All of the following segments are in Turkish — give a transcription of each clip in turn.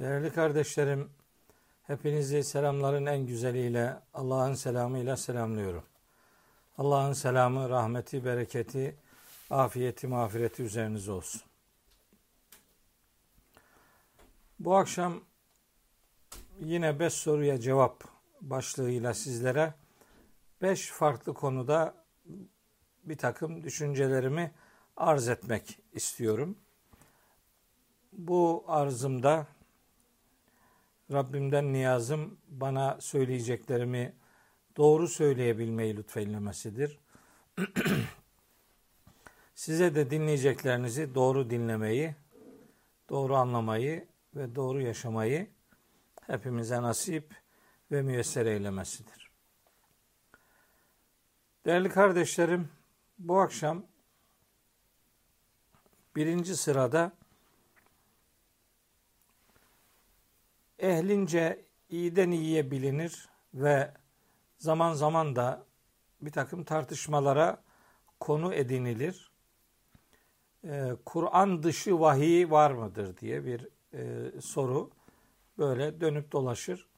Değerli kardeşlerim, hepinizi selamların en güzeliyle, Allah'ın selamıyla selamlıyorum. Allah'ın selamı, rahmeti, bereketi, afiyeti, mağfireti üzerinize olsun. Bu akşam yine beş soruya cevap başlığıyla sizlere beş farklı konuda bir takım düşüncelerimi arz etmek istiyorum. Bu arzımda Rabbimden niyazım bana söyleyeceklerimi doğru söyleyebilmeyi lütfeylemesidir. Size de dinleyeceklerinizi doğru dinlemeyi, doğru anlamayı ve doğru yaşamayı hepimize nasip ve müyesser eylemesidir. Değerli kardeşlerim, bu akşam birinci sırada ehlince iyiden iyiye bilinir ve zaman zaman da bir takım tartışmalara konu edinilir. Ee, Kur'an dışı vahiy var mıdır diye bir e, soru böyle dönüp dolaşır.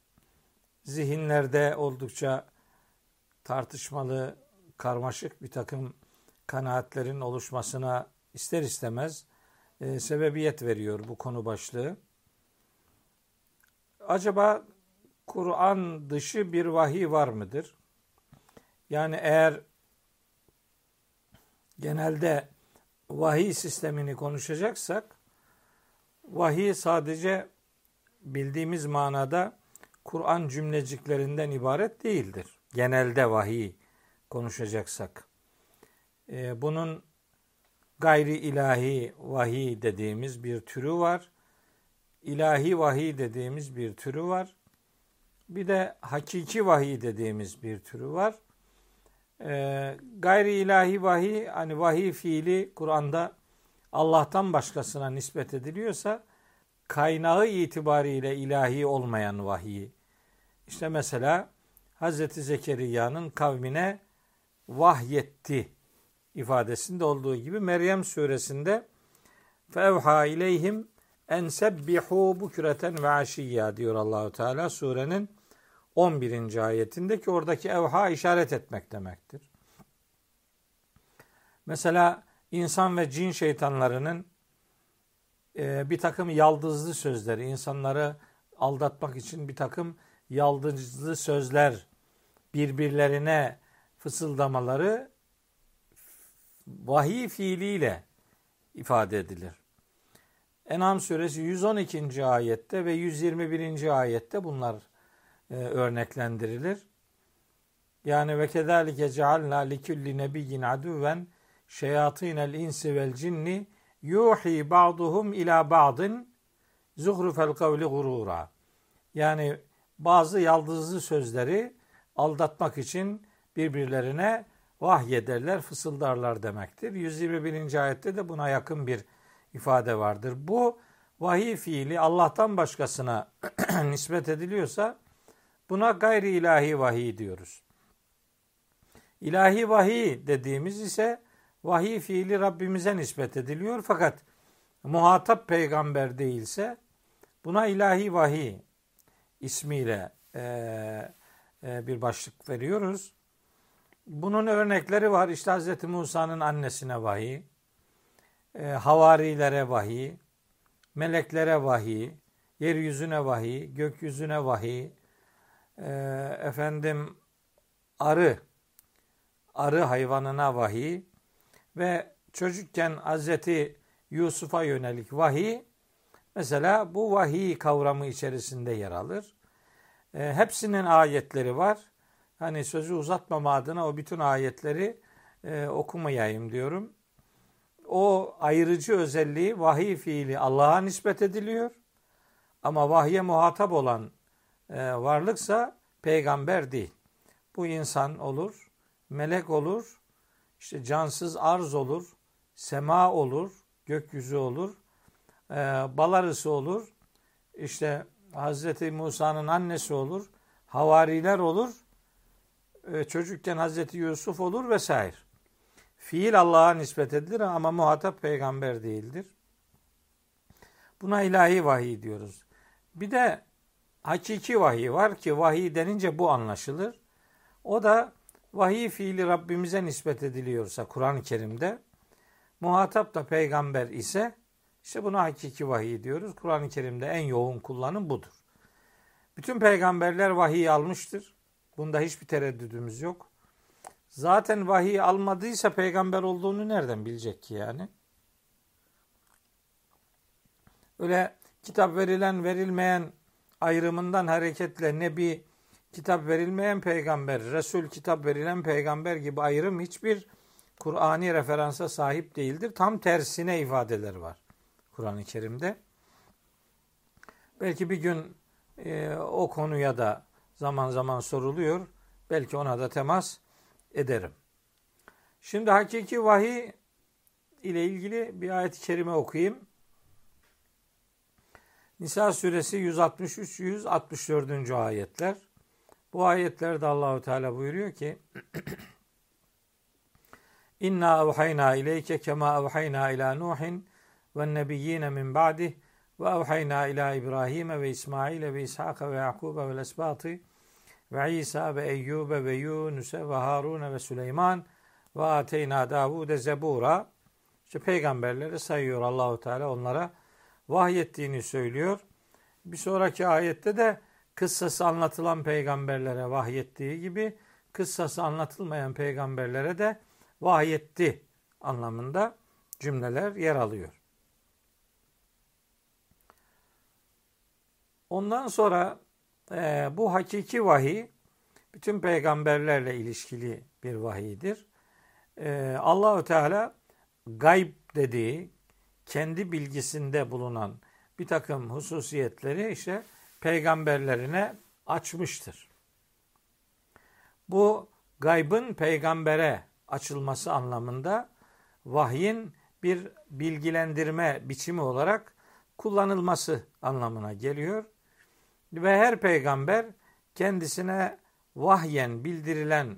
Zihinlerde oldukça tartışmalı, karmaşık bir takım kanaatlerin oluşmasına ister istemez e, sebebiyet veriyor bu konu başlığı acaba Kur'an dışı bir vahiy var mıdır? Yani eğer genelde vahiy sistemini konuşacaksak vahiy sadece bildiğimiz manada Kur'an cümleciklerinden ibaret değildir. Genelde vahiy konuşacaksak. Ee, bunun gayri ilahi vahiy dediğimiz bir türü var ilahi vahiy dediğimiz bir türü var. Bir de hakiki vahiy dediğimiz bir türü var. Ee, gayri ilahi vahiy, hani vahiy fiili Kur'an'da Allah'tan başkasına nispet ediliyorsa kaynağı itibariyle ilahi olmayan vahiy. İşte mesela Hz. Zekeriya'nın kavmine vahyetti ifadesinde olduğu gibi Meryem suresinde fevha ileyhim en sebbihu bukreten ve aşiyya diyor Allahu Teala surenin 11. ayetinde ki oradaki evha işaret etmek demektir. Mesela insan ve cin şeytanlarının e, bir takım yaldızlı sözleri, insanları aldatmak için bir takım yaldızlı sözler birbirlerine fısıldamaları vahiy fiiliyle ifade edilir. En'am suresi 112. ayette ve 121. ayette bunlar e, örneklendirilir. Yani ve kezalike cealna li kulli nebiyyin aduven şeyatinel insi vel cinni yuhi ba'duhum ila ba'din zuhrufel kavli gurura. Yani bazı yaldızlı sözleri aldatmak için birbirlerine vahyederler, fısıldarlar demektir. 121. ayette de buna yakın bir ifade vardır. Bu vahiy fiili Allah'tan başkasına nispet ediliyorsa buna gayri ilahi vahiy diyoruz. İlahi vahiy dediğimiz ise vahiy fiili Rabbimize nispet ediliyor fakat muhatap peygamber değilse buna ilahi vahiy ismiyle e, e, bir başlık veriyoruz. Bunun örnekleri var. İşte Hz. Musa'nın annesine vahiy, e, havarilere vahiy, meleklere vahiy, yeryüzüne vahiy, gökyüzüne vahiy, e, efendim arı, arı hayvanına vahiy ve çocukken Hazreti Yusuf'a yönelik vahiy mesela bu vahiy kavramı içerisinde yer alır. E, hepsinin ayetleri var. Hani sözü uzatmama adına o bütün ayetleri e, okumayayım diyorum o ayrıcı özelliği vahiy fiili Allah'a nispet ediliyor. Ama vahye muhatap olan e, varlıksa peygamber değil. Bu insan olur, melek olur, işte cansız arz olur, sema olur, gökyüzü olur, e, balarısı olur, işte Hazreti Musa'nın annesi olur, havariler olur, e, çocukken Hazreti Yusuf olur vesaire. Fiil Allah'a nispet edilir ama muhatap peygamber değildir. Buna ilahi vahiy diyoruz. Bir de hakiki vahiy var ki vahiy denince bu anlaşılır. O da vahiy fiili Rabbimize nispet ediliyorsa Kur'an-ı Kerim'de muhatap da peygamber ise işte buna hakiki vahiy diyoruz. Kur'an-ı Kerim'de en yoğun kullanım budur. Bütün peygamberler vahiy almıştır. Bunda hiçbir tereddüdümüz yok. Zaten vahiy almadıysa peygamber olduğunu nereden bilecek ki yani? Öyle kitap verilen verilmeyen ayrımından hareketle nebi kitap verilmeyen peygamber, Resul kitap verilen peygamber gibi ayrım hiçbir Kur'ani referansa sahip değildir. Tam tersine ifadeler var Kur'an-ı Kerim'de. Belki bir gün e, o konuya da zaman zaman soruluyor. Belki ona da temas ederim. Şimdi hakiki vahiy ile ilgili bir ayet-i kerime okuyayım. Nisa suresi 163-164. ayetler. Bu ayetlerde Allahu Teala buyuruyor ki İnna evhayna ileyke kema evhayna ila Nuhin ve nebiyyine min ba'dih ve evhayna ila İbrahim ve İsmail ve İshak ve Yakub ve Esbatı ve İsa ve Eyyub ve Yunus ve Harun ve Süleyman ve ateyna Davud'e zebura. İşte peygamberleri sayıyor Allahu Teala onlara vahyettiğini söylüyor. Bir sonraki ayette de kıssası anlatılan peygamberlere vahyettiği gibi kıssası anlatılmayan peygamberlere de vahyetti anlamında cümleler yer alıyor. Ondan sonra e, bu hakiki vahiy bütün peygamberlerle ilişkili bir vahiydir. E, Allahü Teala gayb dediği kendi bilgisinde bulunan bir takım hususiyetleri işte peygamberlerine açmıştır. Bu gaybın peygambere açılması anlamında vahyin bir bilgilendirme biçimi olarak kullanılması anlamına geliyor. Ve her peygamber kendisine vahyen bildirilen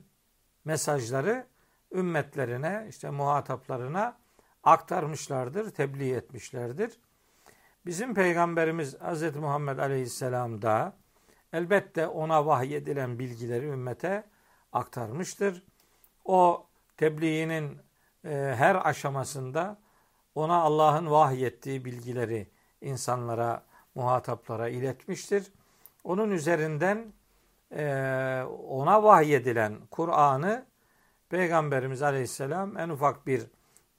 mesajları ümmetlerine, işte muhataplarına aktarmışlardır, tebliğ etmişlerdir. Bizim peygamberimiz Hz. Muhammed Aleyhisselam da elbette ona vahyedilen bilgileri ümmete aktarmıştır. O tebliğinin e, her aşamasında ona Allah'ın vahyettiği bilgileri insanlara, muhataplara iletmiştir. Onun üzerinden e, ona vahyedilen Kur'an'ı Peygamberimiz Aleyhisselam en ufak bir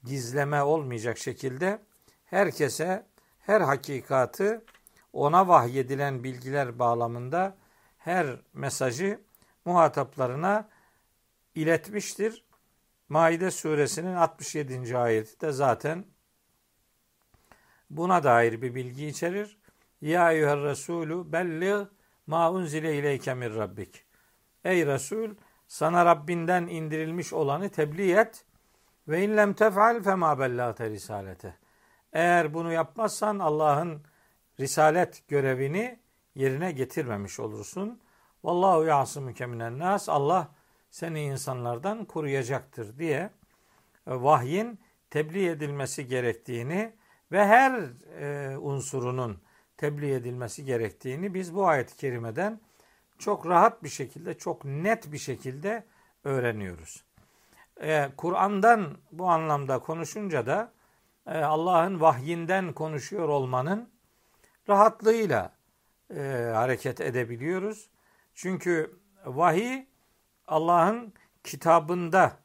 gizleme olmayacak şekilde herkese her hakikatı ona vahyedilen bilgiler bağlamında her mesajı muhataplarına iletmiştir. Maide suresinin 67. ayeti de zaten buna dair bir bilgi içerir. Ya eyyüher Resulü belli ma unzile ileyke min rabbik. Ey Resul sana Rabbinden indirilmiş olanı tebliğ et ve in lem tef'al fema bellate risalete. Eğer bunu yapmazsan Allah'ın risalet görevini yerine getirmemiş olursun. Vallahu yasımüke minen nas. Allah seni insanlardan koruyacaktır diye e, vahyin tebliğ edilmesi gerektiğini ve her e, unsurunun tebliğ edilmesi gerektiğini biz bu ayet-i kerimeden çok rahat bir şekilde, çok net bir şekilde öğreniyoruz. E, Kur'an'dan bu anlamda konuşunca da e, Allah'ın vahyinden konuşuyor olmanın rahatlığıyla e, hareket edebiliyoruz. Çünkü vahiy Allah'ın kitabında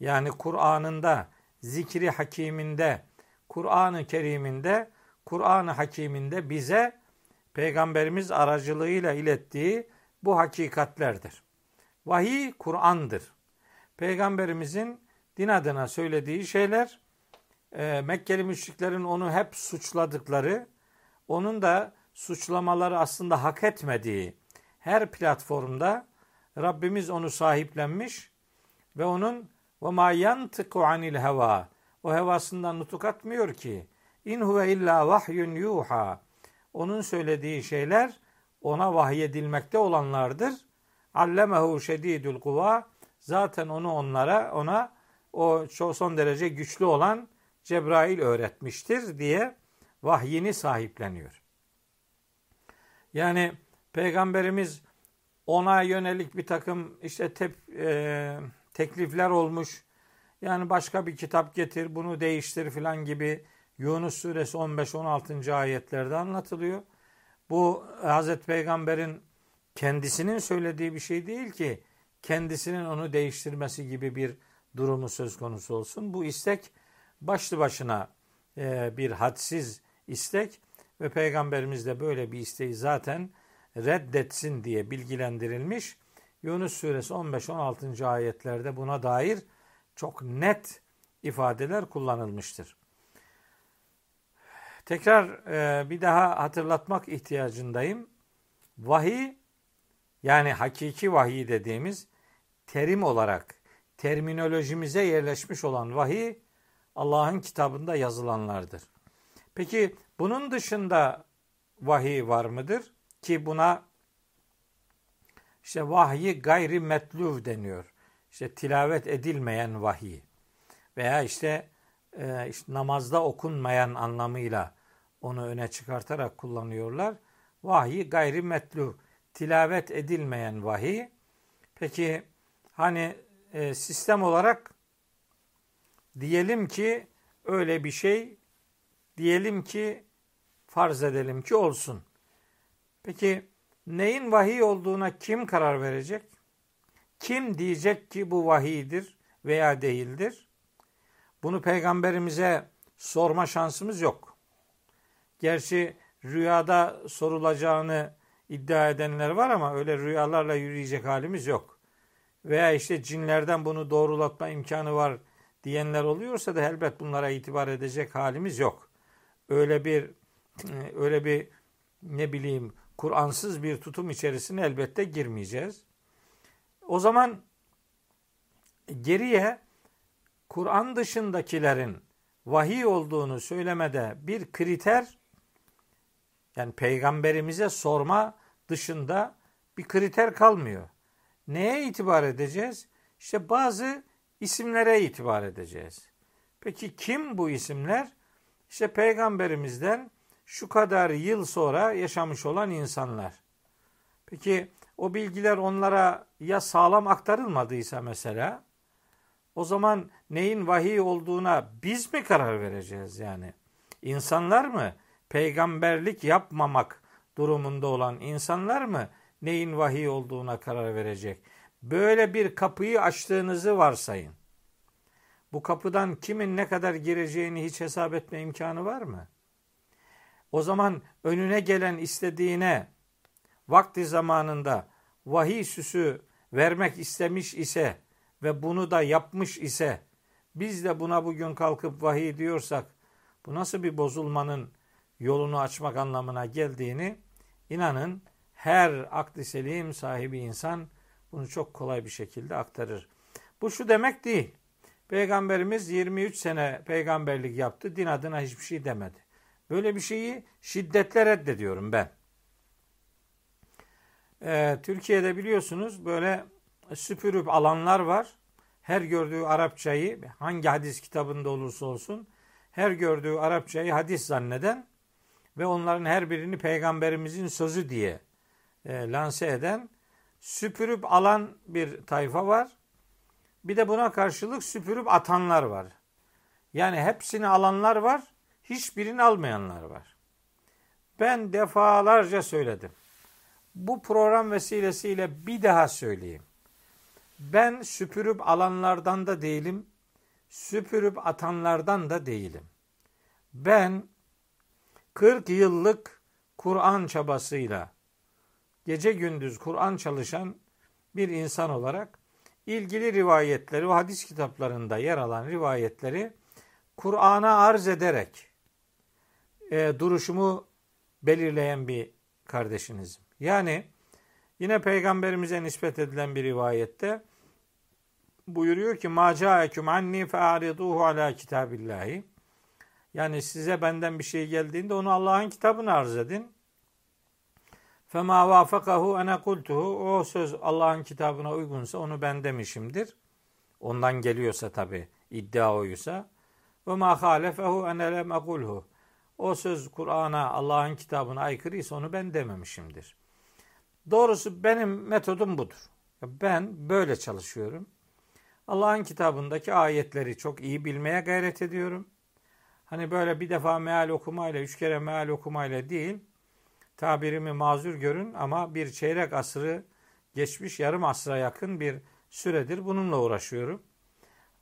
yani Kur'an'ında, zikri hakiminde, Kur'an-ı Kerim'inde, Kur'an-ı Hakim'inde bize Peygamberimiz aracılığıyla ilettiği bu hakikatlerdir. Vahiy Kur'an'dır. Peygamberimizin din adına söylediği şeyler e, Mekkeli müşriklerin onu hep suçladıkları, onun da suçlamaları aslında hak etmediği her platformda Rabbimiz onu sahiplenmiş ve onun ve ma yantiku anil heva o hevasından nutuk atmıyor ki in huve illa vahyun yuha onun söylediği şeyler ona vahyedilmekte olanlardır. Allemehu şedidül kuva zaten onu onlara ona o son derece güçlü olan Cebrail öğretmiştir diye vahyini sahipleniyor. Yani Peygamberimiz ona yönelik bir takım işte tep, e, teklifler olmuş. Yani başka bir kitap getir, bunu değiştir filan gibi Yunus suresi 15-16. ayetlerde anlatılıyor. Bu Hazreti Peygamber'in kendisinin söylediği bir şey değil ki kendisinin onu değiştirmesi gibi bir durumu söz konusu olsun. Bu istek başlı başına e, bir hadsiz istek ve Peygamberimiz de böyle bir isteği zaten reddetsin diye bilgilendirilmiş. Yunus suresi 15-16. ayetlerde buna dair çok net ifadeler kullanılmıştır. Tekrar e, bir daha hatırlatmak ihtiyacındayım. Vahiy yani hakiki vahiy dediğimiz terim olarak terminolojimize yerleşmiş olan vahiy Allah'ın kitabında yazılanlardır. Peki bunun dışında vahiy var mıdır? Ki buna işte vahyi gayri metluv deniyor. İşte tilavet edilmeyen vahiy. Veya işte, e, işte namazda okunmayan anlamıyla onu öne çıkartarak kullanıyorlar. Vahiy gayri metluv. Tilavet edilmeyen vahiy. Peki hani e, sistem olarak diyelim ki öyle bir şey diyelim ki farz edelim ki olsun. Peki neyin vahiy olduğuna kim karar verecek? Kim diyecek ki bu vahiydir veya değildir? Bunu peygamberimize sorma şansımız yok. Gerçi rüyada sorulacağını iddia edenler var ama öyle rüyalarla yürüyecek halimiz yok. Veya işte cinlerden bunu doğrulatma imkanı var diyenler oluyorsa da elbet bunlara itibar edecek halimiz yok. Öyle bir öyle bir ne bileyim Kur'ansız bir tutum içerisine elbette girmeyeceğiz. O zaman geriye Kur'an dışındakilerin vahiy olduğunu söylemede bir kriter yani peygamberimize sorma dışında bir kriter kalmıyor. Neye itibar edeceğiz? İşte bazı isimlere itibar edeceğiz. Peki kim bu isimler? İşte peygamberimizden şu kadar yıl sonra yaşamış olan insanlar. Peki o bilgiler onlara ya sağlam aktarılmadıysa mesela o zaman neyin vahiy olduğuna biz mi karar vereceğiz yani? İnsanlar mı? Peygamberlik yapmamak durumunda olan insanlar mı neyin vahiy olduğuna karar verecek? Böyle bir kapıyı açtığınızı varsayın. Bu kapıdan kimin ne kadar gireceğini hiç hesap etme imkanı var mı? O zaman önüne gelen istediğine vakti zamanında vahiy süsü vermek istemiş ise ve bunu da yapmış ise biz de buna bugün kalkıp vahiy diyorsak bu nasıl bir bozulmanın yolunu açmak anlamına geldiğini inanın her akli selim sahibi insan bunu çok kolay bir şekilde aktarır. Bu şu demek değil. Peygamberimiz 23 sene peygamberlik yaptı. Din adına hiçbir şey demedi. Böyle bir şeyi şiddetle reddediyorum ben. Ee, Türkiye'de biliyorsunuz böyle süpürüp alanlar var. Her gördüğü Arapçayı hangi hadis kitabında olursa olsun her gördüğü Arapçayı hadis zanneden ve onların her birini peygamberimizin sözü diye e, lanse eden süpürüp alan bir tayfa var. Bir de buna karşılık süpürüp atanlar var. Yani hepsini alanlar var, hiçbirini almayanlar var. Ben defalarca söyledim. Bu program vesilesiyle bir daha söyleyeyim. Ben süpürüp alanlardan da değilim, süpürüp atanlardan da değilim. Ben 40 yıllık Kur'an çabasıyla gece gündüz Kur'an çalışan bir insan olarak ilgili rivayetleri, o hadis kitaplarında yer alan rivayetleri Kur'an'a arz ederek e, duruşumu belirleyen bir kardeşinizim. Yani yine peygamberimize nispet edilen bir rivayette buyuruyor ki ma ca'ekum anni fe'ariduhu ala kitabillahi. Yani size benden bir şey geldiğinde onu Allah'ın kitabına arz edin. Fema vafakahu ene kultuhu. O söz Allah'ın kitabına uygunsa onu ben demişimdir. Ondan geliyorsa tabi iddia oysa. Ma halefehu ene lem ekulhu. o söz Kur'an'a, Allah'ın kitabına aykırıysa onu ben dememişimdir. Doğrusu benim metodum budur. Ben böyle çalışıyorum. Allah'ın kitabındaki ayetleri çok iyi bilmeye gayret ediyorum. Hani böyle bir defa meal okumayla, üç kere meal okumayla değil, tabirimi mazur görün ama bir çeyrek asrı geçmiş, yarım asra yakın bir süredir bununla uğraşıyorum.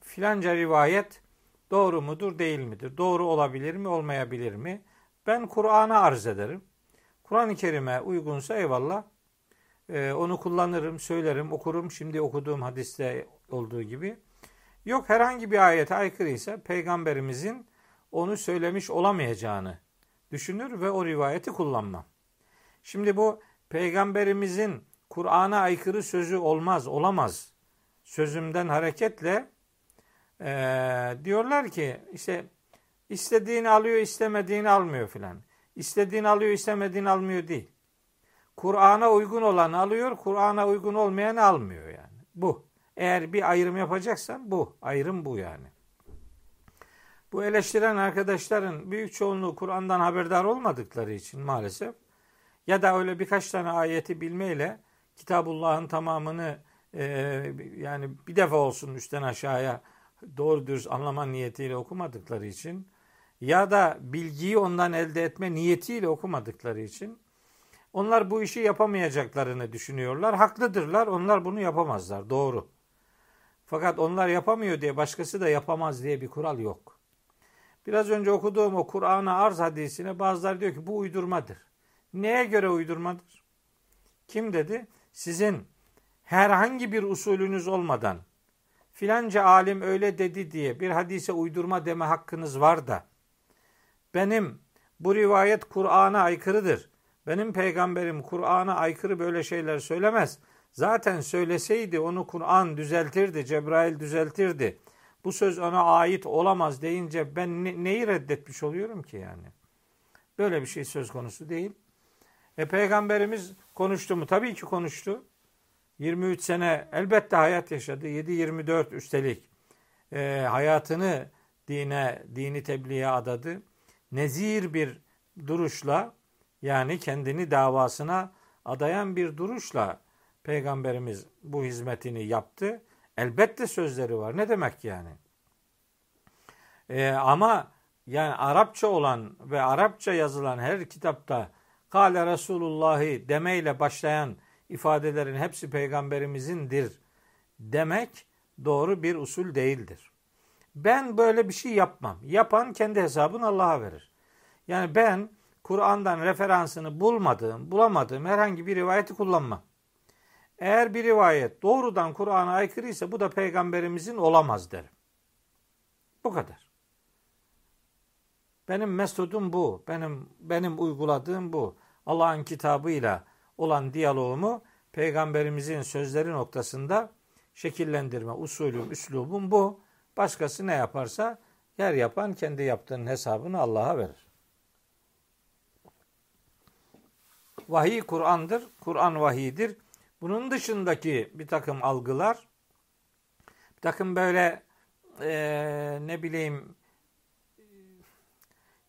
Filanca rivayet doğru mudur, değil midir? Doğru olabilir mi, olmayabilir mi? Ben Kur'an'a arz ederim. Kur'an-ı Kerim'e uygunsa eyvallah. Ee, onu kullanırım, söylerim, okurum. Şimdi okuduğum hadiste olduğu gibi. Yok herhangi bir ayete aykırıysa peygamberimizin onu söylemiş olamayacağını düşünür ve o rivayeti kullanmam. Şimdi bu peygamberimizin Kur'an'a aykırı sözü olmaz, olamaz. Sözümden hareketle e, diyorlar ki işte istediğini alıyor, istemediğini almıyor filan. İstediğini alıyor, istemediğini almıyor değil. Kur'an'a uygun olanı alıyor, Kur'an'a uygun olmayanı almıyor yani. Bu. Eğer bir ayrım yapacaksan bu. Ayrım bu yani. Bu eleştiren arkadaşların büyük çoğunluğu Kur'an'dan haberdar olmadıkları için maalesef ya da öyle birkaç tane ayeti bilmeyle Kitabullah'ın tamamını e, yani bir defa olsun üstten aşağıya doğru dürüst anlama niyetiyle okumadıkları için ya da bilgiyi ondan elde etme niyetiyle okumadıkları için onlar bu işi yapamayacaklarını düşünüyorlar. Haklıdırlar. Onlar bunu yapamazlar. Doğru. Fakat onlar yapamıyor diye başkası da yapamaz diye bir kural yok. Biraz önce okuduğum o Kur'an'a arz hadisine bazıları diyor ki bu uydurmadır. Neye göre uydurmadır? Kim dedi? Sizin herhangi bir usulünüz olmadan filanca alim öyle dedi diye bir hadise uydurma deme hakkınız var da benim bu rivayet Kur'an'a aykırıdır. Benim peygamberim Kur'an'a aykırı böyle şeyler söylemez. Zaten söyleseydi onu Kur'an düzeltirdi, Cebrail düzeltirdi. Bu söz ona ait olamaz deyince ben ne, neyi reddetmiş oluyorum ki yani? Böyle bir şey söz konusu değil. E peygamberimiz konuştu mu? Tabii ki konuştu. 23 sene elbette hayat yaşadı. 7-24 üstelik e, hayatını dine, dini tebliğe adadı. Nezir bir duruşla yani kendini davasına adayan bir duruşla Peygamberimiz bu hizmetini yaptı. Elbette sözleri var. Ne demek yani? Ee, ama yani Arapça olan ve Arapça yazılan her kitapta Kale Resulullahi demeyle başlayan ifadelerin hepsi peygamberimizindir demek doğru bir usul değildir. Ben böyle bir şey yapmam. Yapan kendi hesabını Allah'a verir. Yani ben Kur'an'dan referansını bulmadığım, bulamadığım herhangi bir rivayeti kullanmam. Eğer bir rivayet doğrudan Kur'an'a aykırıysa bu da peygamberimizin olamaz derim. Bu kadar. Benim mesudum bu. Benim benim uyguladığım bu. Allah'ın kitabıyla olan diyaloğumu peygamberimizin sözleri noktasında şekillendirme usulüm, üslubum bu. Başkası ne yaparsa yer yapan kendi yaptığının hesabını Allah'a verir. Vahiy Kur'an'dır. Kur'an vahidir. Bunun dışındaki bir takım algılar, bir takım böyle e, ne bileyim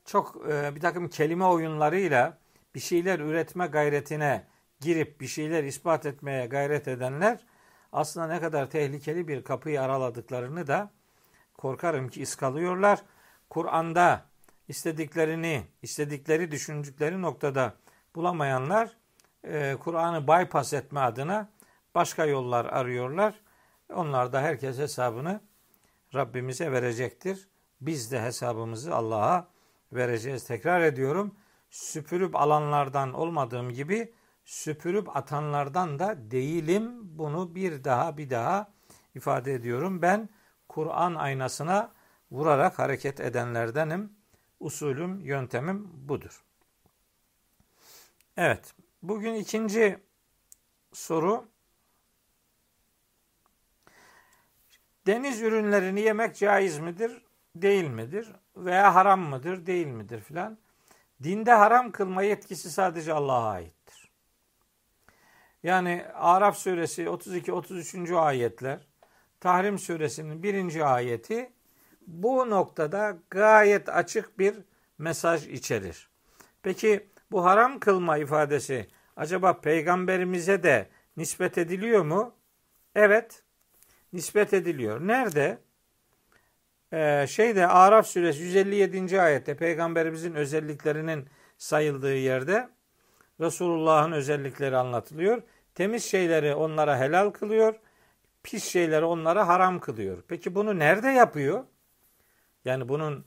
çok e, bir takım kelime oyunlarıyla bir şeyler üretme gayretine girip bir şeyler ispat etmeye gayret edenler aslında ne kadar tehlikeli bir kapıyı araladıklarını da korkarım ki iskalıyorlar. Kur'an'da istediklerini, istedikleri düşündükleri noktada bulamayanlar e, Kur'an'ı bypass etme adına başka yollar arıyorlar. Onlar da herkes hesabını Rabbimize verecektir. Biz de hesabımızı Allah'a vereceğiz. Tekrar ediyorum. Süpürüp alanlardan olmadığım gibi süpürüp atanlardan da değilim. Bunu bir daha bir daha ifade ediyorum. Ben Kur'an aynasına vurarak hareket edenlerdenim. Usulüm, yöntemim budur. Evet. Bugün ikinci soru. Deniz ürünlerini yemek caiz midir, değil midir? Veya haram mıdır, değil midir filan? Dinde haram kılma yetkisi sadece Allah'a aittir. Yani Araf suresi 32-33. ayetler, Tahrim suresinin birinci ayeti bu noktada gayet açık bir mesaj içerir. Peki bu haram kılma ifadesi acaba peygamberimize de nispet ediliyor mu? Evet, nispet ediliyor. Nerede? Ee, şeyde Araf suresi 157. ayette peygamberimizin özelliklerinin sayıldığı yerde Resulullah'ın özellikleri anlatılıyor. Temiz şeyleri onlara helal kılıyor, pis şeyleri onlara haram kılıyor. Peki bunu nerede yapıyor? Yani bunun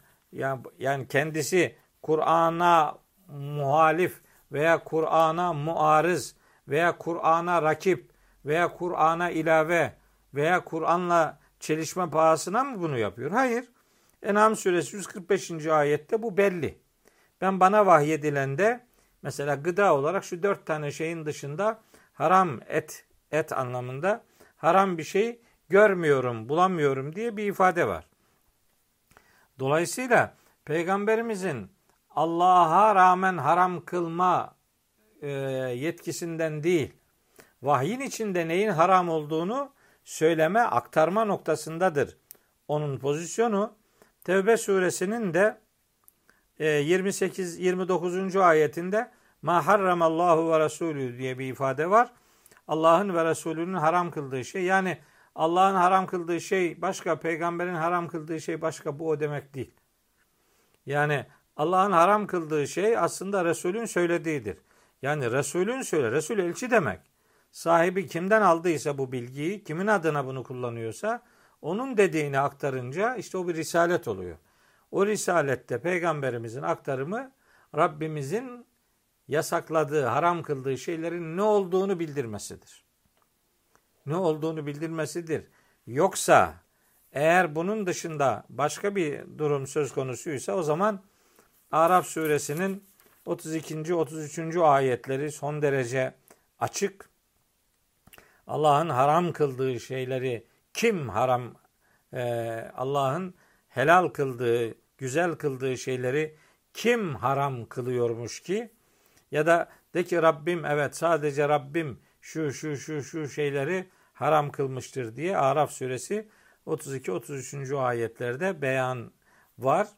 yani kendisi Kur'an'a muhalif veya Kur'an'a muarız veya Kur'an'a rakip veya Kur'an'a ilave veya Kur'an'la çelişme pahasına mı bunu yapıyor? Hayır. En'am suresi 145. ayette bu belli. Ben bana vahyedilende mesela gıda olarak şu dört tane şeyin dışında haram et et anlamında haram bir şey görmüyorum, bulamıyorum diye bir ifade var. Dolayısıyla peygamberimizin Allah'a rağmen haram kılma e, yetkisinden değil, vahyin içinde neyin haram olduğunu söyleme, aktarma noktasındadır. Onun pozisyonu Tevbe suresinin de 28-29. E, ayetinde Ma harramallahu ve Resulü diye bir ifade var. Allah'ın ve Resulünün haram kıldığı şey. Yani Allah'ın haram kıldığı şey başka, peygamberin haram kıldığı şey başka. Bu o demek değil. Yani Allah'ın haram kıldığı şey aslında Resulün söylediğidir. Yani Resulün söyle, Resul elçi demek. Sahibi kimden aldıysa bu bilgiyi, kimin adına bunu kullanıyorsa onun dediğini aktarınca işte o bir risalet oluyor. O risalette peygamberimizin aktarımı Rabbimizin yasakladığı, haram kıldığı şeylerin ne olduğunu bildirmesidir. Ne olduğunu bildirmesidir. Yoksa eğer bunun dışında başka bir durum söz konusuysa o zaman Araf suresinin 32. 33. ayetleri son derece açık. Allah'ın haram kıldığı şeyleri kim haram e, Allah'ın helal kıldığı, güzel kıldığı şeyleri kim haram kılıyormuş ki? Ya da de ki Rabbim evet sadece Rabbim şu şu şu şu şeyleri haram kılmıştır diye Araf suresi 32-33. ayetlerde beyan var.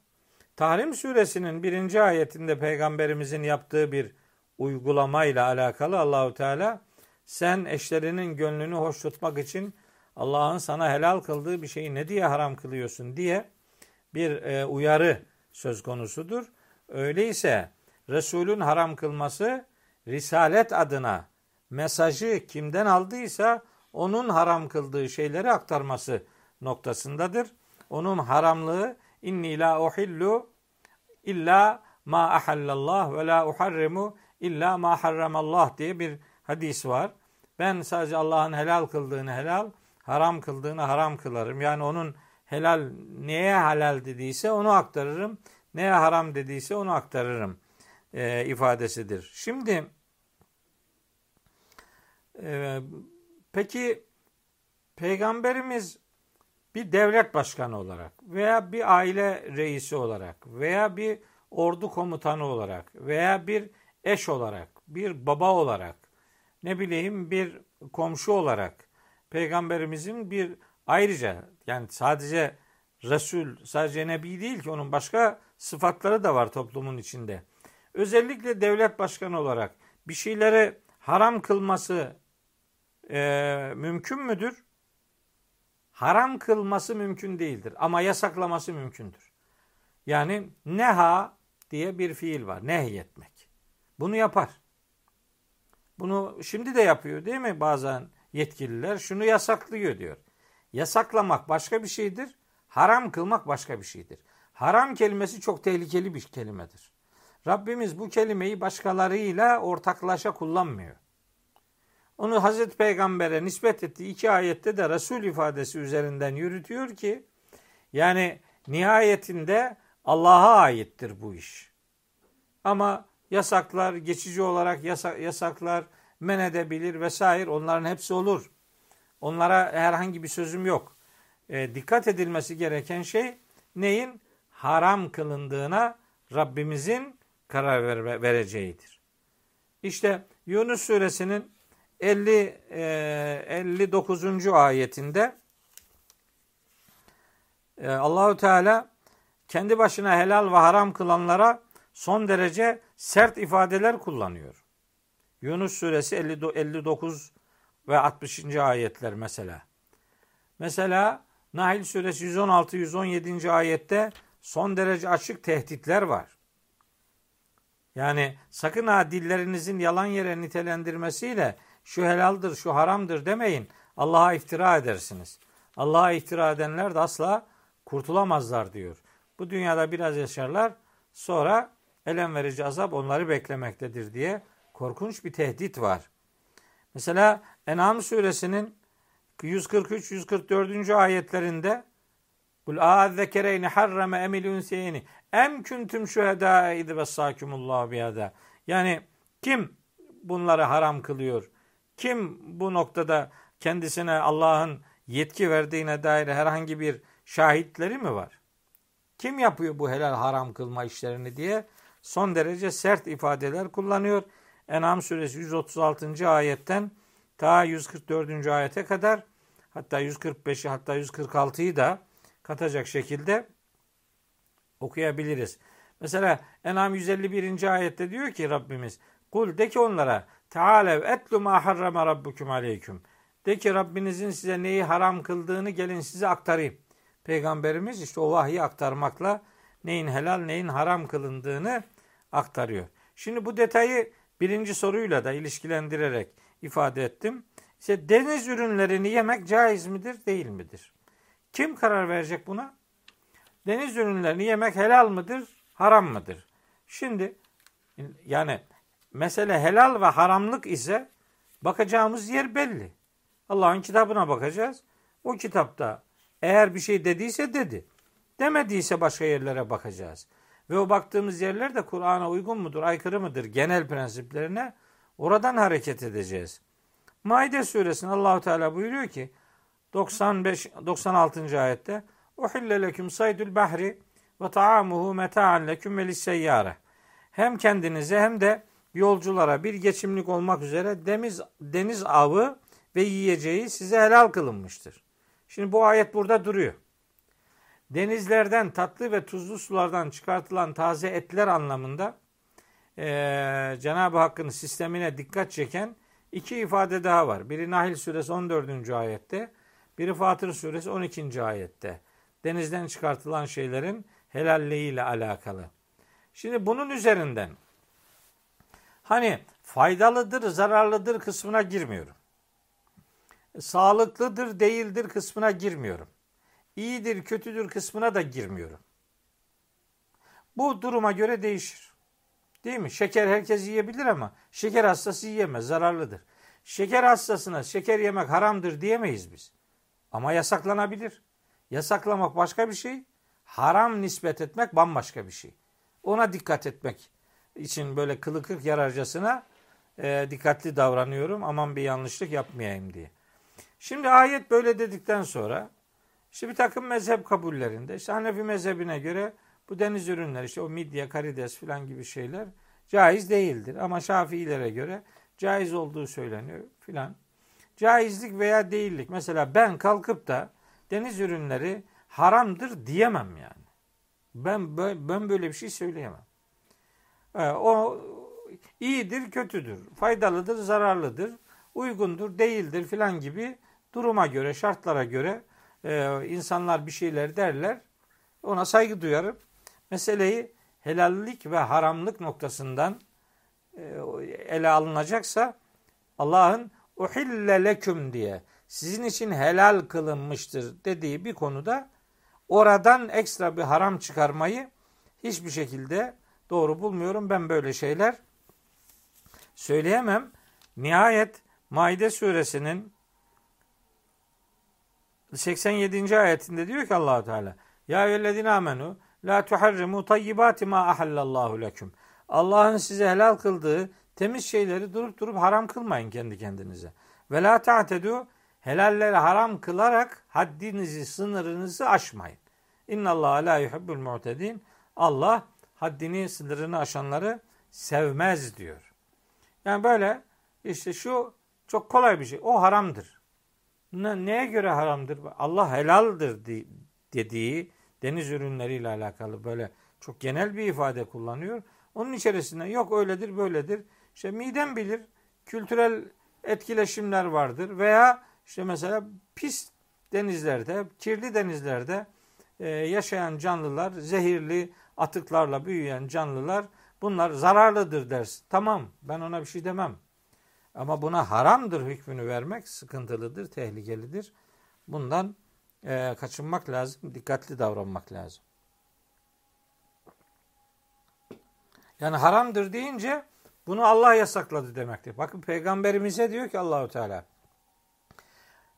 Tahrim suresinin birinci ayetinde peygamberimizin yaptığı bir uygulamayla alakalı Allahu Teala sen eşlerinin gönlünü hoş tutmak için Allah'ın sana helal kıldığı bir şeyi ne diye haram kılıyorsun diye bir e, uyarı söz konusudur. Öyleyse Resulün haram kılması risalet adına mesajı kimden aldıysa onun haram kıldığı şeyleri aktarması noktasındadır. Onun haramlığı inni la uhillu illa ma ahallallah ve la uharrimu illa ma harramallah diye bir hadis var. Ben sadece Allah'ın helal kıldığını helal, haram kıldığını haram kılarım. Yani onun helal neye helal dediyse onu aktarırım. Neye haram dediyse onu aktarırım e, ifadesidir. Şimdi e, peki peygamberimiz bir devlet başkanı olarak veya bir aile reisi olarak veya bir ordu komutanı olarak veya bir eş olarak, bir baba olarak, ne bileyim bir komşu olarak peygamberimizin bir ayrıca yani sadece Resul, sadece Nebi değil ki onun başka sıfatları da var toplumun içinde. Özellikle devlet başkanı olarak bir şeylere haram kılması e, mümkün müdür? Haram kılması mümkün değildir ama yasaklaması mümkündür. Yani neha diye bir fiil var. Nehyetmek. Bunu yapar. Bunu şimdi de yapıyor değil mi bazen yetkililer? Şunu yasaklıyor diyor. Yasaklamak başka bir şeydir. Haram kılmak başka bir şeydir. Haram kelimesi çok tehlikeli bir kelimedir. Rabbimiz bu kelimeyi başkalarıyla ortaklaşa kullanmıyor. Onu Hazreti Peygamber'e nispet ettiği iki ayette de Resul ifadesi üzerinden yürütüyor ki yani nihayetinde Allah'a aittir bu iş. Ama yasaklar geçici olarak yasaklar men edebilir vesaire onların hepsi olur. Onlara herhangi bir sözüm yok. E, dikkat edilmesi gereken şey neyin? Haram kılındığına Rabbimizin karar ver, vereceğidir. İşte Yunus suresinin 50 e, 59. ayetinde e, Allahu Teala kendi başına helal ve haram kılanlara son derece sert ifadeler kullanıyor. Yunus suresi 59 ve 60. ayetler mesela. Mesela Nahl suresi 116 117. ayette son derece açık tehditler var. Yani sakın ha dillerinizin yalan yere nitelendirmesiyle şu helaldir, şu haramdır demeyin. Allah'a iftira edersiniz. Allah'a iftira edenler de asla kurtulamazlar diyor. Bu dünyada biraz yaşarlar. Sonra elem verici azap onları beklemektedir diye korkunç bir tehdit var. Mesela En'am suresinin 143-144. ayetlerinde Kul a'azzekereyni harrame emil ünseyeni em kuntum şuhedâ idi vessâkumullahu biyada. Yani kim bunları haram kılıyor? Kim bu noktada kendisine Allah'ın yetki verdiğine dair herhangi bir şahitleri mi var? Kim yapıyor bu helal haram kılma işlerini diye son derece sert ifadeler kullanıyor. En'am suresi 136. ayetten ta 144. ayete kadar hatta 145'i hatta 146'yı da katacak şekilde okuyabiliriz. Mesela En'am 151. ayette diyor ki Rabbimiz Kul de ki onlara Tealev etlu ma harrama rabbukum aleyküm. De ki Rabbinizin size neyi haram kıldığını gelin size aktarayım. Peygamberimiz işte o vahyi aktarmakla neyin helal neyin haram kılındığını aktarıyor. Şimdi bu detayı birinci soruyla da ilişkilendirerek ifade ettim. İşte deniz ürünlerini yemek caiz midir, değil midir? Kim karar verecek buna? Deniz ürünlerini yemek helal mıdır, haram mıdır? Şimdi yani mesele helal ve haramlık ise bakacağımız yer belli. Allah'ın kitabına bakacağız. O kitapta eğer bir şey dediyse dedi. Demediyse başka yerlere bakacağız. Ve o baktığımız yerler de Kur'an'a uygun mudur, aykırı mıdır genel prensiplerine oradan hareket edeceğiz. Maide suresinde Allahu Teala buyuruyor ki 95 96. ayette Uhille leküm saydul bahri ve taamuhu meta'an leküm ve. Hem kendinize hem de yolculara bir geçimlik olmak üzere deniz, deniz avı ve yiyeceği size helal kılınmıştır. Şimdi bu ayet burada duruyor. Denizlerden tatlı ve tuzlu sulardan çıkartılan taze etler anlamında e, Cenab-ı Hakk'ın sistemine dikkat çeken iki ifade daha var. Biri Nahil suresi 14. ayette, biri Fatır suresi 12. ayette. Denizden çıkartılan şeylerin helalliğiyle alakalı. Şimdi bunun üzerinden hani faydalıdır, zararlıdır kısmına girmiyorum. Sağlıklıdır, değildir kısmına girmiyorum. İyidir, kötüdür kısmına da girmiyorum. Bu duruma göre değişir. Değil mi? Şeker herkes yiyebilir ama şeker hastası yiyemez, zararlıdır. Şeker hastasına şeker yemek haramdır diyemeyiz biz. Ama yasaklanabilir. Yasaklamak başka bir şey, haram nispet etmek bambaşka bir şey. Ona dikkat etmek için böyle kılı kırk yararcasına e, dikkatli davranıyorum. Aman bir yanlışlık yapmayayım diye. Şimdi ayet böyle dedikten sonra işte bir takım mezhep kabullerinde işte Hanefi mezhebine göre bu deniz ürünleri işte o midye, karides filan gibi şeyler caiz değildir. Ama Şafiilere göre caiz olduğu söyleniyor filan. Caizlik veya değillik. Mesela ben kalkıp da deniz ürünleri haramdır diyemem yani. Ben ben böyle bir şey söyleyemem. O iyidir, kötüdür, faydalıdır, zararlıdır, uygundur, değildir filan gibi duruma göre, şartlara göre e, insanlar bir şeyler derler. Ona saygı duyarım. Meseleyi helallik ve haramlık noktasından e, ele alınacaksa Allah'ın uhille leküm diye sizin için helal kılınmıştır dediği bir konuda oradan ekstra bir haram çıkarmayı hiçbir şekilde doğru bulmuyorum. Ben böyle şeyler söyleyemem. Nihayet Maide suresinin 87. ayetinde diyor ki Allahu Teala Ya eyyühellezine amenu la tuharrimu tayyibati ma ahallallahu leküm. Allah'ın size helal kıldığı temiz şeyleri durup durup haram kılmayın kendi kendinize. Ve la ta'tedu helalleri haram kılarak haddinizi, sınırınızı aşmayın. İnna Allah la yuhibbul mu'tedin. Allah haddini, sınırını aşanları sevmez diyor. Yani böyle işte şu çok kolay bir şey. O haramdır. Ne, neye göre haramdır? Allah helaldir dediği deniz ürünleriyle alakalı böyle çok genel bir ifade kullanıyor. Onun içerisinde yok öyledir böyledir. İşte midem bilir. Kültürel etkileşimler vardır veya işte mesela pis denizlerde, kirli denizlerde e, yaşayan canlılar, zehirli atıklarla büyüyen canlılar bunlar zararlıdır dersin. Tamam ben ona bir şey demem. Ama buna haramdır hükmünü vermek sıkıntılıdır, tehlikelidir. Bundan e, kaçınmak lazım, dikkatli davranmak lazım. Yani haramdır deyince bunu Allah yasakladı demektir. Bakın peygamberimize diyor ki Allahu Teala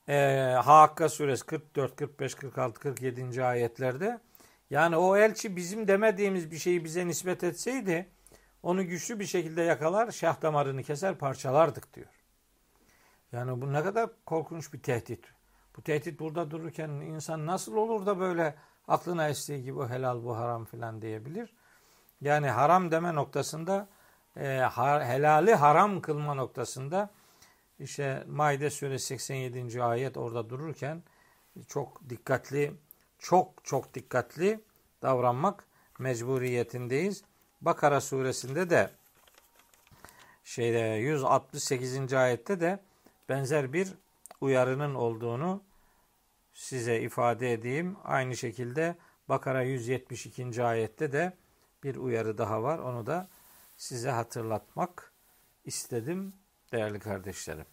e, Hakka suresi 44, 45, 46, 47. ayetlerde yani o elçi bizim demediğimiz bir şeyi bize nispet etseydi onu güçlü bir şekilde yakalar, şah damarını keser, parçalardık diyor. Yani bu ne kadar korkunç bir tehdit. Bu tehdit burada dururken insan nasıl olur da böyle aklına estiği gibi helal bu haram filan diyebilir. Yani haram deme noktasında e, har, helali haram kılma noktasında işte Maide suresi 87. ayet orada dururken çok dikkatli çok çok dikkatli davranmak mecburiyetindeyiz. Bakara suresinde de şeyde 168. ayette de benzer bir uyarının olduğunu size ifade edeyim. Aynı şekilde Bakara 172. ayette de bir uyarı daha var. Onu da size hatırlatmak istedim değerli kardeşlerim.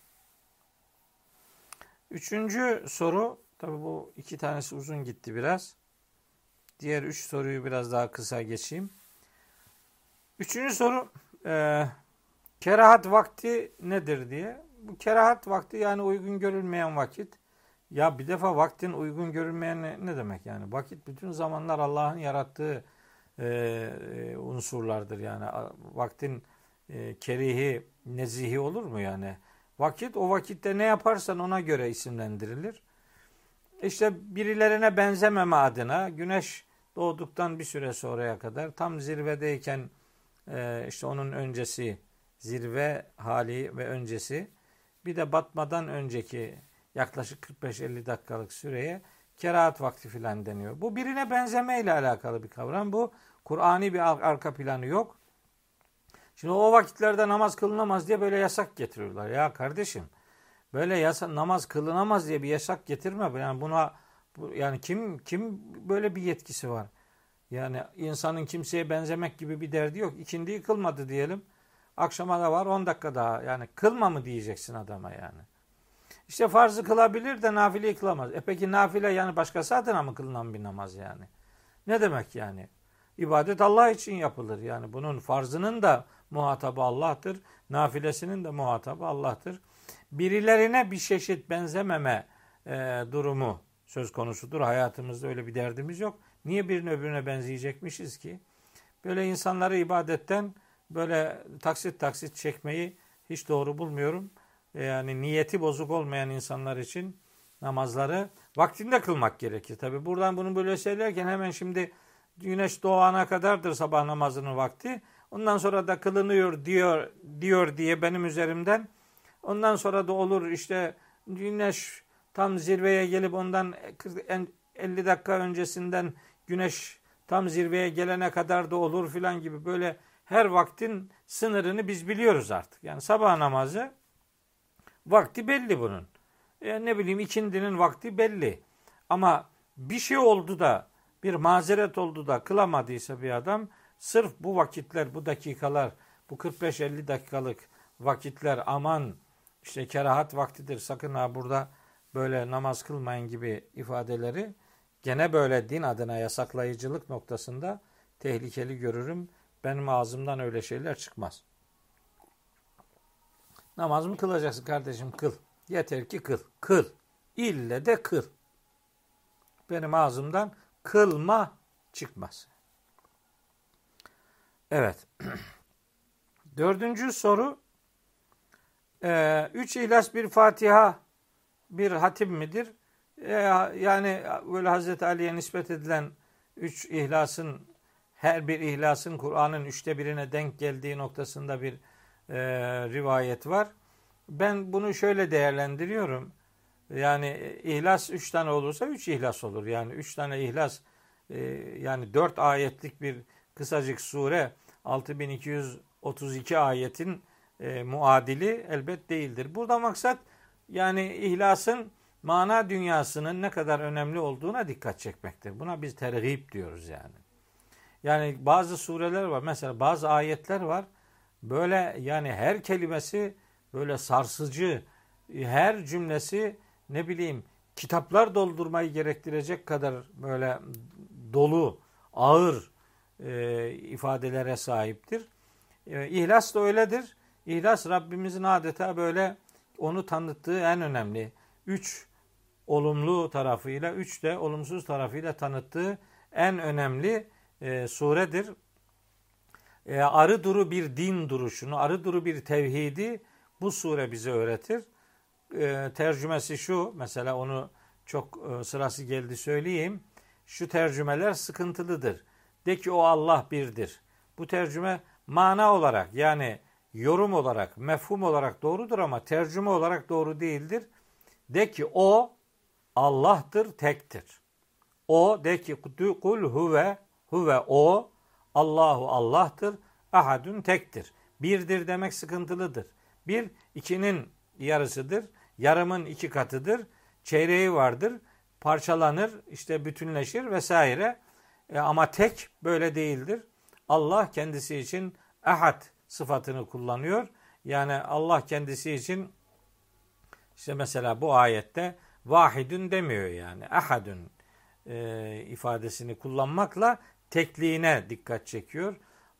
Üçüncü soru, tabi bu iki tanesi uzun gitti biraz. Diğer üç soruyu biraz daha kısa geçeyim. Üçüncü soru, e, kerahat vakti nedir diye. Bu kerahat vakti yani uygun görülmeyen vakit. Ya bir defa vaktin uygun görülmeyen ne, demek yani? Vakit bütün zamanlar Allah'ın yarattığı e, e, unsurlardır yani. Vaktin e, kerihi, nezihi olur mu yani? Vakit o vakitte ne yaparsan ona göre isimlendirilir. İşte birilerine benzememe adına güneş doğduktan bir süre sonraya kadar tam zirvedeyken e, işte onun öncesi zirve hali ve öncesi bir de batmadan önceki yaklaşık 45-50 dakikalık süreye kerahat vakti filan deniyor. Bu birine benzeme ile alakalı bir kavram. Bu Kur'ani bir arka planı yok. Şimdi o vakitlerde namaz kılınamaz diye böyle yasak getiriyorlar. Ya kardeşim böyle yasa, namaz kılınamaz diye bir yasak getirme. Yani buna yani kim kim böyle bir yetkisi var? Yani insanın kimseye benzemek gibi bir derdi yok. İkindiyi kılmadı diyelim. Akşama da var 10 dakika daha. Yani kılma mı diyeceksin adama yani. İşte farzı kılabilir de nafileyi kılamaz. E peki nafile yani başkası adına mı kılınan bir namaz yani? Ne demek yani? İbadet Allah için yapılır. Yani bunun farzının da muhatabı Allah'tır. Nafilesinin de muhatabı Allah'tır. Birilerine bir çeşit benzememe e, durumu söz konusudur. Hayatımızda öyle bir derdimiz yok. Niye birine öbürüne benzeyecekmişiz ki? Böyle insanları ibadetten böyle taksit taksit çekmeyi hiç doğru bulmuyorum. E, yani niyeti bozuk olmayan insanlar için namazları vaktinde kılmak gerekir. Tabi buradan bunu böyle söylerken hemen şimdi güneş doğana kadardır sabah namazının vakti. Ondan sonra da kılınıyor diyor diyor diye benim üzerimden. Ondan sonra da olur işte güneş tam zirveye gelip ondan 50 dakika öncesinden güneş tam zirveye gelene kadar da olur filan gibi böyle her vaktin sınırını biz biliyoruz artık. Yani sabah namazı vakti belli bunun. Yani ne bileyim ikindinin vakti belli. Ama bir şey oldu da bir mazeret oldu da kılamadıysa bir adam sırf bu vakitler, bu dakikalar, bu 45-50 dakikalık vakitler aman işte kerahat vaktidir sakın ha burada böyle namaz kılmayın gibi ifadeleri gene böyle din adına yasaklayıcılık noktasında tehlikeli görürüm. Benim ağzımdan öyle şeyler çıkmaz. Namaz mı kılacaksın kardeşim? Kıl. Yeter ki kıl. Kıl. İlle de kıl. Benim ağzımdan kılma çıkmaz. Evet. Dördüncü soru. Ee, üç ihlas bir Fatiha bir hatim midir? Ee, yani böyle Hazreti Ali'ye nispet edilen üç ihlasın her bir ihlasın Kur'an'ın üçte birine denk geldiği noktasında bir e, rivayet var. Ben bunu şöyle değerlendiriyorum. Yani ihlas üç tane olursa üç ihlas olur. Yani üç tane ihlas e, yani 4 ayetlik bir kısacık sure 6232 ayetin e, muadili elbet değildir. Burada maksat yani ihlasın mana dünyasının ne kadar önemli olduğuna dikkat çekmektir. Buna biz tergib diyoruz yani. Yani bazı sureler var. Mesela bazı ayetler var. Böyle yani her kelimesi böyle sarsıcı, her cümlesi ne bileyim kitaplar doldurmayı gerektirecek kadar böyle dolu, ağır e, ifadelere sahiptir. E, İhlas da öyledir. İhlas Rabbimizin adeta böyle onu tanıttığı en önemli üç olumlu tarafıyla, üç de olumsuz tarafıyla tanıttığı en önemli e, suredir. E, arı duru bir din duruşunu, arı duru bir tevhidi bu sure bize öğretir. E, tercümesi şu, mesela onu çok e, sırası geldi söyleyeyim. Şu tercümeler sıkıntılıdır. De ki o Allah birdir. Bu tercüme mana olarak yani yorum olarak, mefhum olarak doğrudur ama tercüme olarak doğru değildir. De ki o Allah'tır, tektir. O de ki kul huve, huve o, Allahu Allah'tır, ahadun tektir. Birdir demek sıkıntılıdır. Bir, ikinin yarısıdır. Yarımın iki katıdır. Çeyreği vardır. Parçalanır, işte bütünleşir vesaire. E, ama tek böyle değildir. Allah kendisi için ahad sıfatını kullanıyor. Yani Allah kendisi için işte mesela bu ayette vahidün demiyor yani. Ahadün e, ifadesini kullanmakla tekliğine dikkat çekiyor.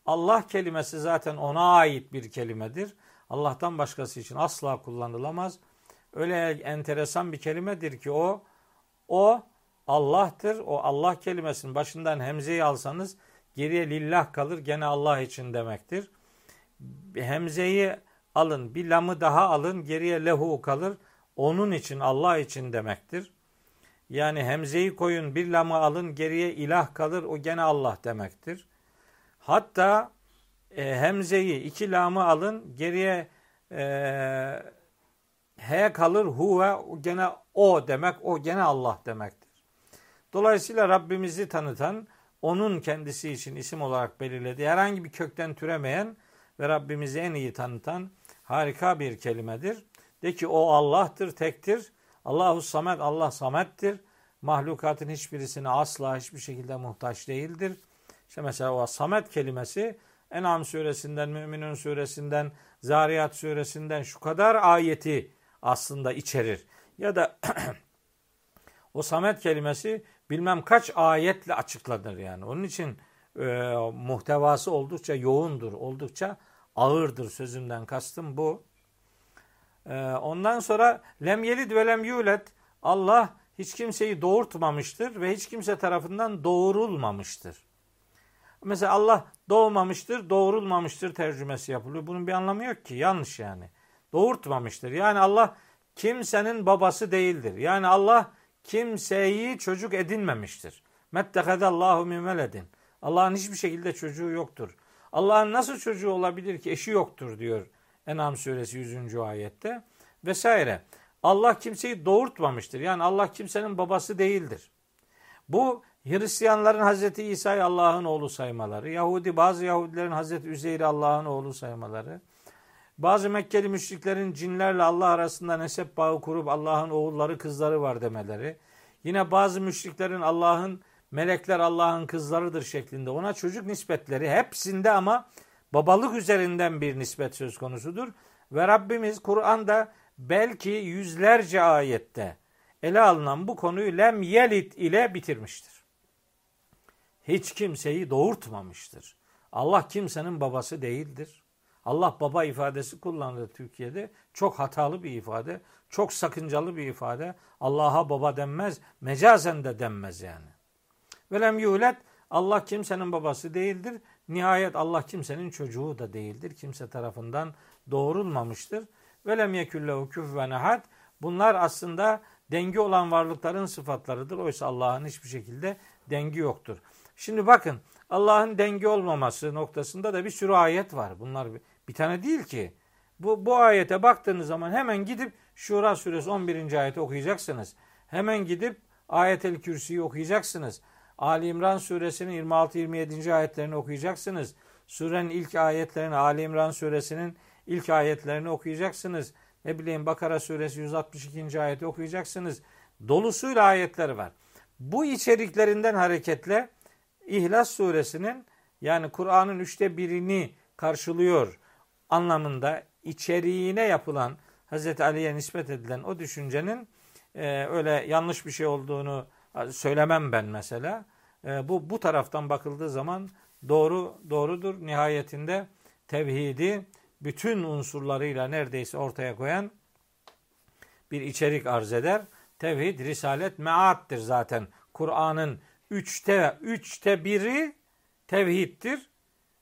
Allah kelimesi zaten ona ait bir kelimedir. Allah'tan başkası için asla kullanılamaz. Öyle enteresan bir kelimedir ki o o Allah'tır. O Allah kelimesinin başından hemzeyi alsanız geriye lillah kalır gene Allah için demektir. Hemzeyi alın bir lamı daha alın geriye lehu kalır. Onun için Allah için demektir. Yani hemzeyi koyun bir lamı alın geriye ilah kalır o gene Allah demektir. Hatta e, hemzeyi iki lamı alın geriye e, he kalır huve gene o demek o gene Allah demektir. Dolayısıyla Rabbimizi tanıtan onun kendisi için isim olarak belirlediği herhangi bir kökten türemeyen ve Rabbimizi en iyi tanıtan harika bir kelimedir. De ki o Allah'tır, tektir. Allahu Samet, Allah Samet'tir. Mahlukatın hiçbirisine asla hiçbir şekilde muhtaç değildir. İşte mesela o Samet kelimesi En'am suresinden, Müminun suresinden, Zariyat suresinden şu kadar ayeti aslında içerir. Ya da o Samet kelimesi bilmem kaç ayetle açıklanır yani. Onun için e, muhtevası oldukça yoğundur, oldukça ağırdır sözümden kastım bu. E, ondan sonra lem yelid ve lem yulet Allah hiç kimseyi doğurtmamıştır ve hiç kimse tarafından doğurulmamıştır. Mesela Allah doğmamıştır, doğurulmamıştır tercümesi yapılıyor. Bunun bir anlamı yok ki. Yanlış yani. Doğurtmamıştır. Yani Allah kimsenin babası değildir. Yani Allah kimseyi çocuk edinmemiştir. Mettekadallahu min veledin. Allah'ın hiçbir şekilde çocuğu yoktur. Allah'ın nasıl çocuğu olabilir ki eşi yoktur diyor En'am suresi 100. ayette. Vesaire. Allah kimseyi doğurtmamıştır. Yani Allah kimsenin babası değildir. Bu Hristiyanların Hazreti İsa'yı Allah'ın oğlu saymaları, Yahudi bazı Yahudilerin Hazreti Üzeyr'i Allah'ın oğlu saymaları, bazı Mekkeli müşriklerin cinlerle Allah arasında nesep bağı kurup Allah'ın oğulları kızları var demeleri, yine bazı müşriklerin Allah'ın melekler Allah'ın kızlarıdır şeklinde ona çocuk nispetleri hepsinde ama babalık üzerinden bir nispet söz konusudur. Ve Rabbimiz Kur'an'da belki yüzlerce ayette ele alınan bu konuyu lem yelit ile bitirmiştir. Hiç kimseyi doğurtmamıştır. Allah kimsenin babası değildir. Allah baba ifadesi kullanılır Türkiye'de. Çok hatalı bir ifade, çok sakıncalı bir ifade. Allah'a baba denmez, mecazen de denmez yani. Velem yulet Allah kimsenin babası değildir. Nihayet Allah kimsenin çocuğu da değildir. Kimse tarafından doğurulmamıştır. Velem yeküllehu küfven ehad. Bunlar aslında dengi olan varlıkların sıfatlarıdır. Oysa Allah'ın hiçbir şekilde dengi yoktur. Şimdi bakın Allah'ın dengi olmaması noktasında da bir sürü ayet var. Bunlar bir tane değil ki. Bu, bu ayete baktığınız zaman hemen gidip Şura suresi 11. ayeti okuyacaksınız. Hemen gidip ayetel kürsüyü okuyacaksınız. Ali İmran suresinin 26-27. ayetlerini okuyacaksınız. Surenin ilk ayetlerini, Ali İmran suresinin ilk ayetlerini okuyacaksınız. Ne bileyim Bakara suresi 162. ayeti okuyacaksınız. Dolusuyla ayetler var. Bu içeriklerinden hareketle İhlas suresinin yani Kur'an'ın üçte birini karşılıyor anlamında içeriğine yapılan Hz. Ali'ye nispet edilen o düşüncenin e, öyle yanlış bir şey olduğunu söylemem ben mesela. E, bu bu taraftan bakıldığı zaman doğru doğrudur. Nihayetinde tevhidi bütün unsurlarıyla neredeyse ortaya koyan bir içerik arz eder. Tevhid, risalet, meattir zaten. Kur'an'ın üçte, üçte biri tevhiddir.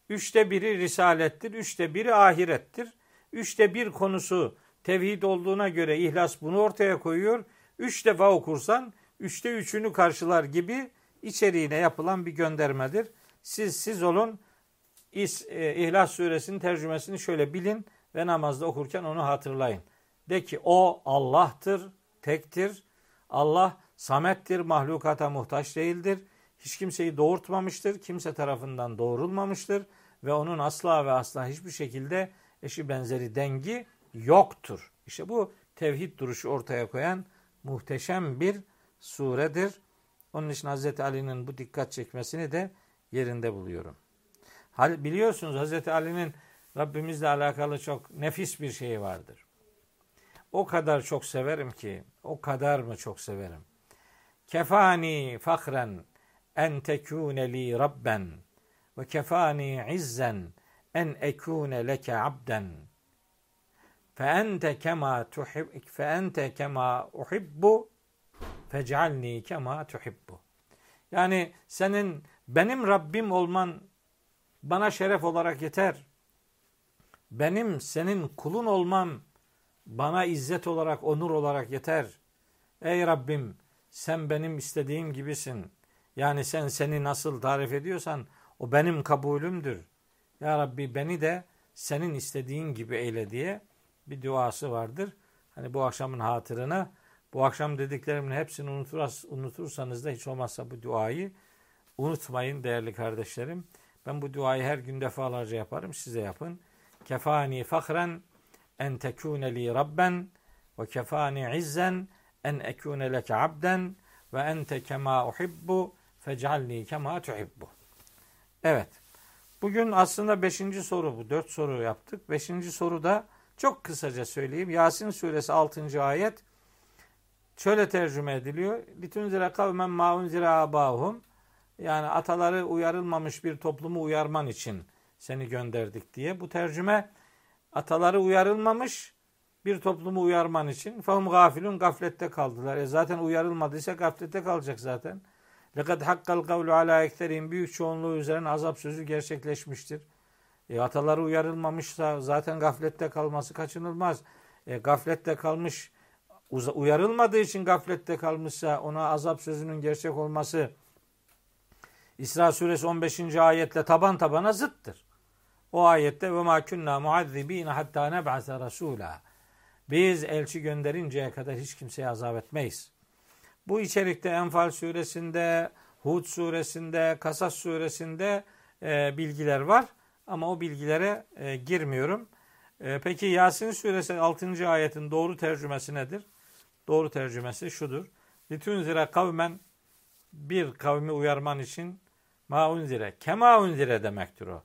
Üçte biri risalettir. Üçte biri ahirettir. Üçte bir konusu tevhid olduğuna göre ihlas bunu ortaya koyuyor. Üç defa okursan üçte üçünü karşılar gibi içeriğine yapılan bir göndermedir. Siz siz olun e, İhlas suresinin tercümesini şöyle bilin ve namazda okurken onu hatırlayın. De ki o Allah'tır, tektir. Allah samettir, mahlukata muhtaç değildir. Hiç kimseyi doğurtmamıştır, kimse tarafından doğurulmamıştır ve onun asla ve asla hiçbir şekilde eşi benzeri dengi yoktur. İşte bu tevhid duruşu ortaya koyan muhteşem bir suredir. Onun için Hz. Ali'nin bu dikkat çekmesini de yerinde buluyorum. Biliyorsunuz Hz. Ali'nin Rabbimizle alakalı çok nefis bir şeyi vardır. O kadar çok severim ki, o kadar mı çok severim. Kefani fakren en tekune li rabben ve kefani izzen en ekune leke abden. Fe ente kema tuhib fe ente kema uhibbu fec'alni kema tuhibbu. Yani senin benim Rabbim olman bana şeref olarak yeter. Benim senin kulun olmam bana izzet olarak, onur olarak yeter. Ey Rabbim sen benim istediğim gibisin. Yani sen seni nasıl tarif ediyorsan o benim kabulümdür. Ya Rabbi beni de senin istediğin gibi eyle diye bir duası vardır. Hani bu akşamın hatırına bu akşam dediklerimin hepsini unutursanız, da hiç olmazsa bu duayı unutmayın değerli kardeşlerim. Ben bu duayı her gün defalarca yaparım. Size yapın. Kefani fakren en tekune li rabben ve kefani izzen en ekune leke abden ve ente kema uhibbu fecalni kema tuhibbu. Evet. Bugün aslında beşinci soru bu. Dört soru yaptık. Beşinci soru da çok kısaca söyleyeyim. Yasin suresi 6. ayet şöyle tercüme ediliyor. Litunzire kavmen ma unzire abahum yani ataları uyarılmamış bir toplumu uyarman için seni gönderdik diye. Bu tercüme ataları uyarılmamış bir toplumu uyarman için. Fahum gafilun gaflette kaldılar. E zaten uyarılmadıysa gaflette kalacak zaten. Lekad hakkal kavlu ala ekterin büyük çoğunluğu üzerine azap sözü gerçekleşmiştir. E, ataları uyarılmamışsa zaten gaflette kalması kaçınılmaz. E, gaflette kalmış uyarılmadığı için gaflette kalmışsa ona azap sözünün gerçek olması İsra suresi 15. ayetle taban tabana zıttır. O ayette ve ma kunna muazzibin hatta neb'ase rasula. Biz elçi gönderinceye kadar hiç kimseye azap etmeyiz. Bu içerikte Enfal suresinde, Hud suresinde, Kasas suresinde e, bilgiler var. Ama o bilgilere e, girmiyorum. E, peki Yasin suresi 6. ayetin doğru tercümesi nedir? Doğru tercümesi şudur. Litunzire kavmen bir kavmi uyarman için Ma unzire. Kema unzire demektir o.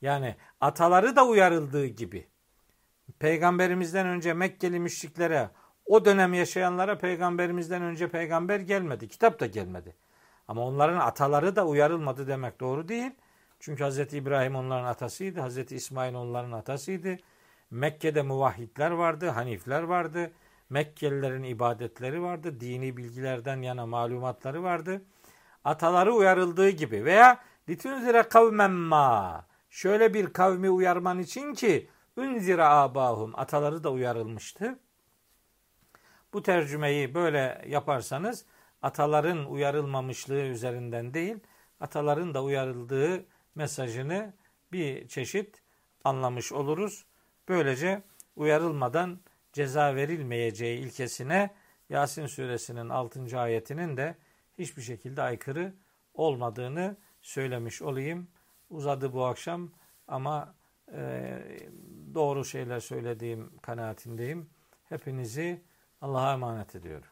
Yani ataları da uyarıldığı gibi. Peygamberimizden önce Mekkeli müşriklere, o dönem yaşayanlara peygamberimizden önce peygamber gelmedi. Kitap da gelmedi. Ama onların ataları da uyarılmadı demek doğru değil. Çünkü Hz. İbrahim onların atasıydı. Hz. İsmail onların atasıydı. Mekke'de muvahhidler vardı, hanifler vardı. Mekkelilerin ibadetleri vardı. Dini bilgilerden yana malumatları vardı ataları uyarıldığı gibi veya litunzire kavmen ma şöyle bir kavmi uyarman için ki unzire abahum ataları da uyarılmıştı. Bu tercümeyi böyle yaparsanız ataların uyarılmamışlığı üzerinden değil, ataların da uyarıldığı mesajını bir çeşit anlamış oluruz. Böylece uyarılmadan ceza verilmeyeceği ilkesine Yasin suresinin 6. ayetinin de hiçbir şekilde aykırı olmadığını söylemiş olayım. Uzadı bu akşam ama e, doğru şeyler söylediğim kanaatindeyim. Hepinizi Allah'a emanet ediyorum.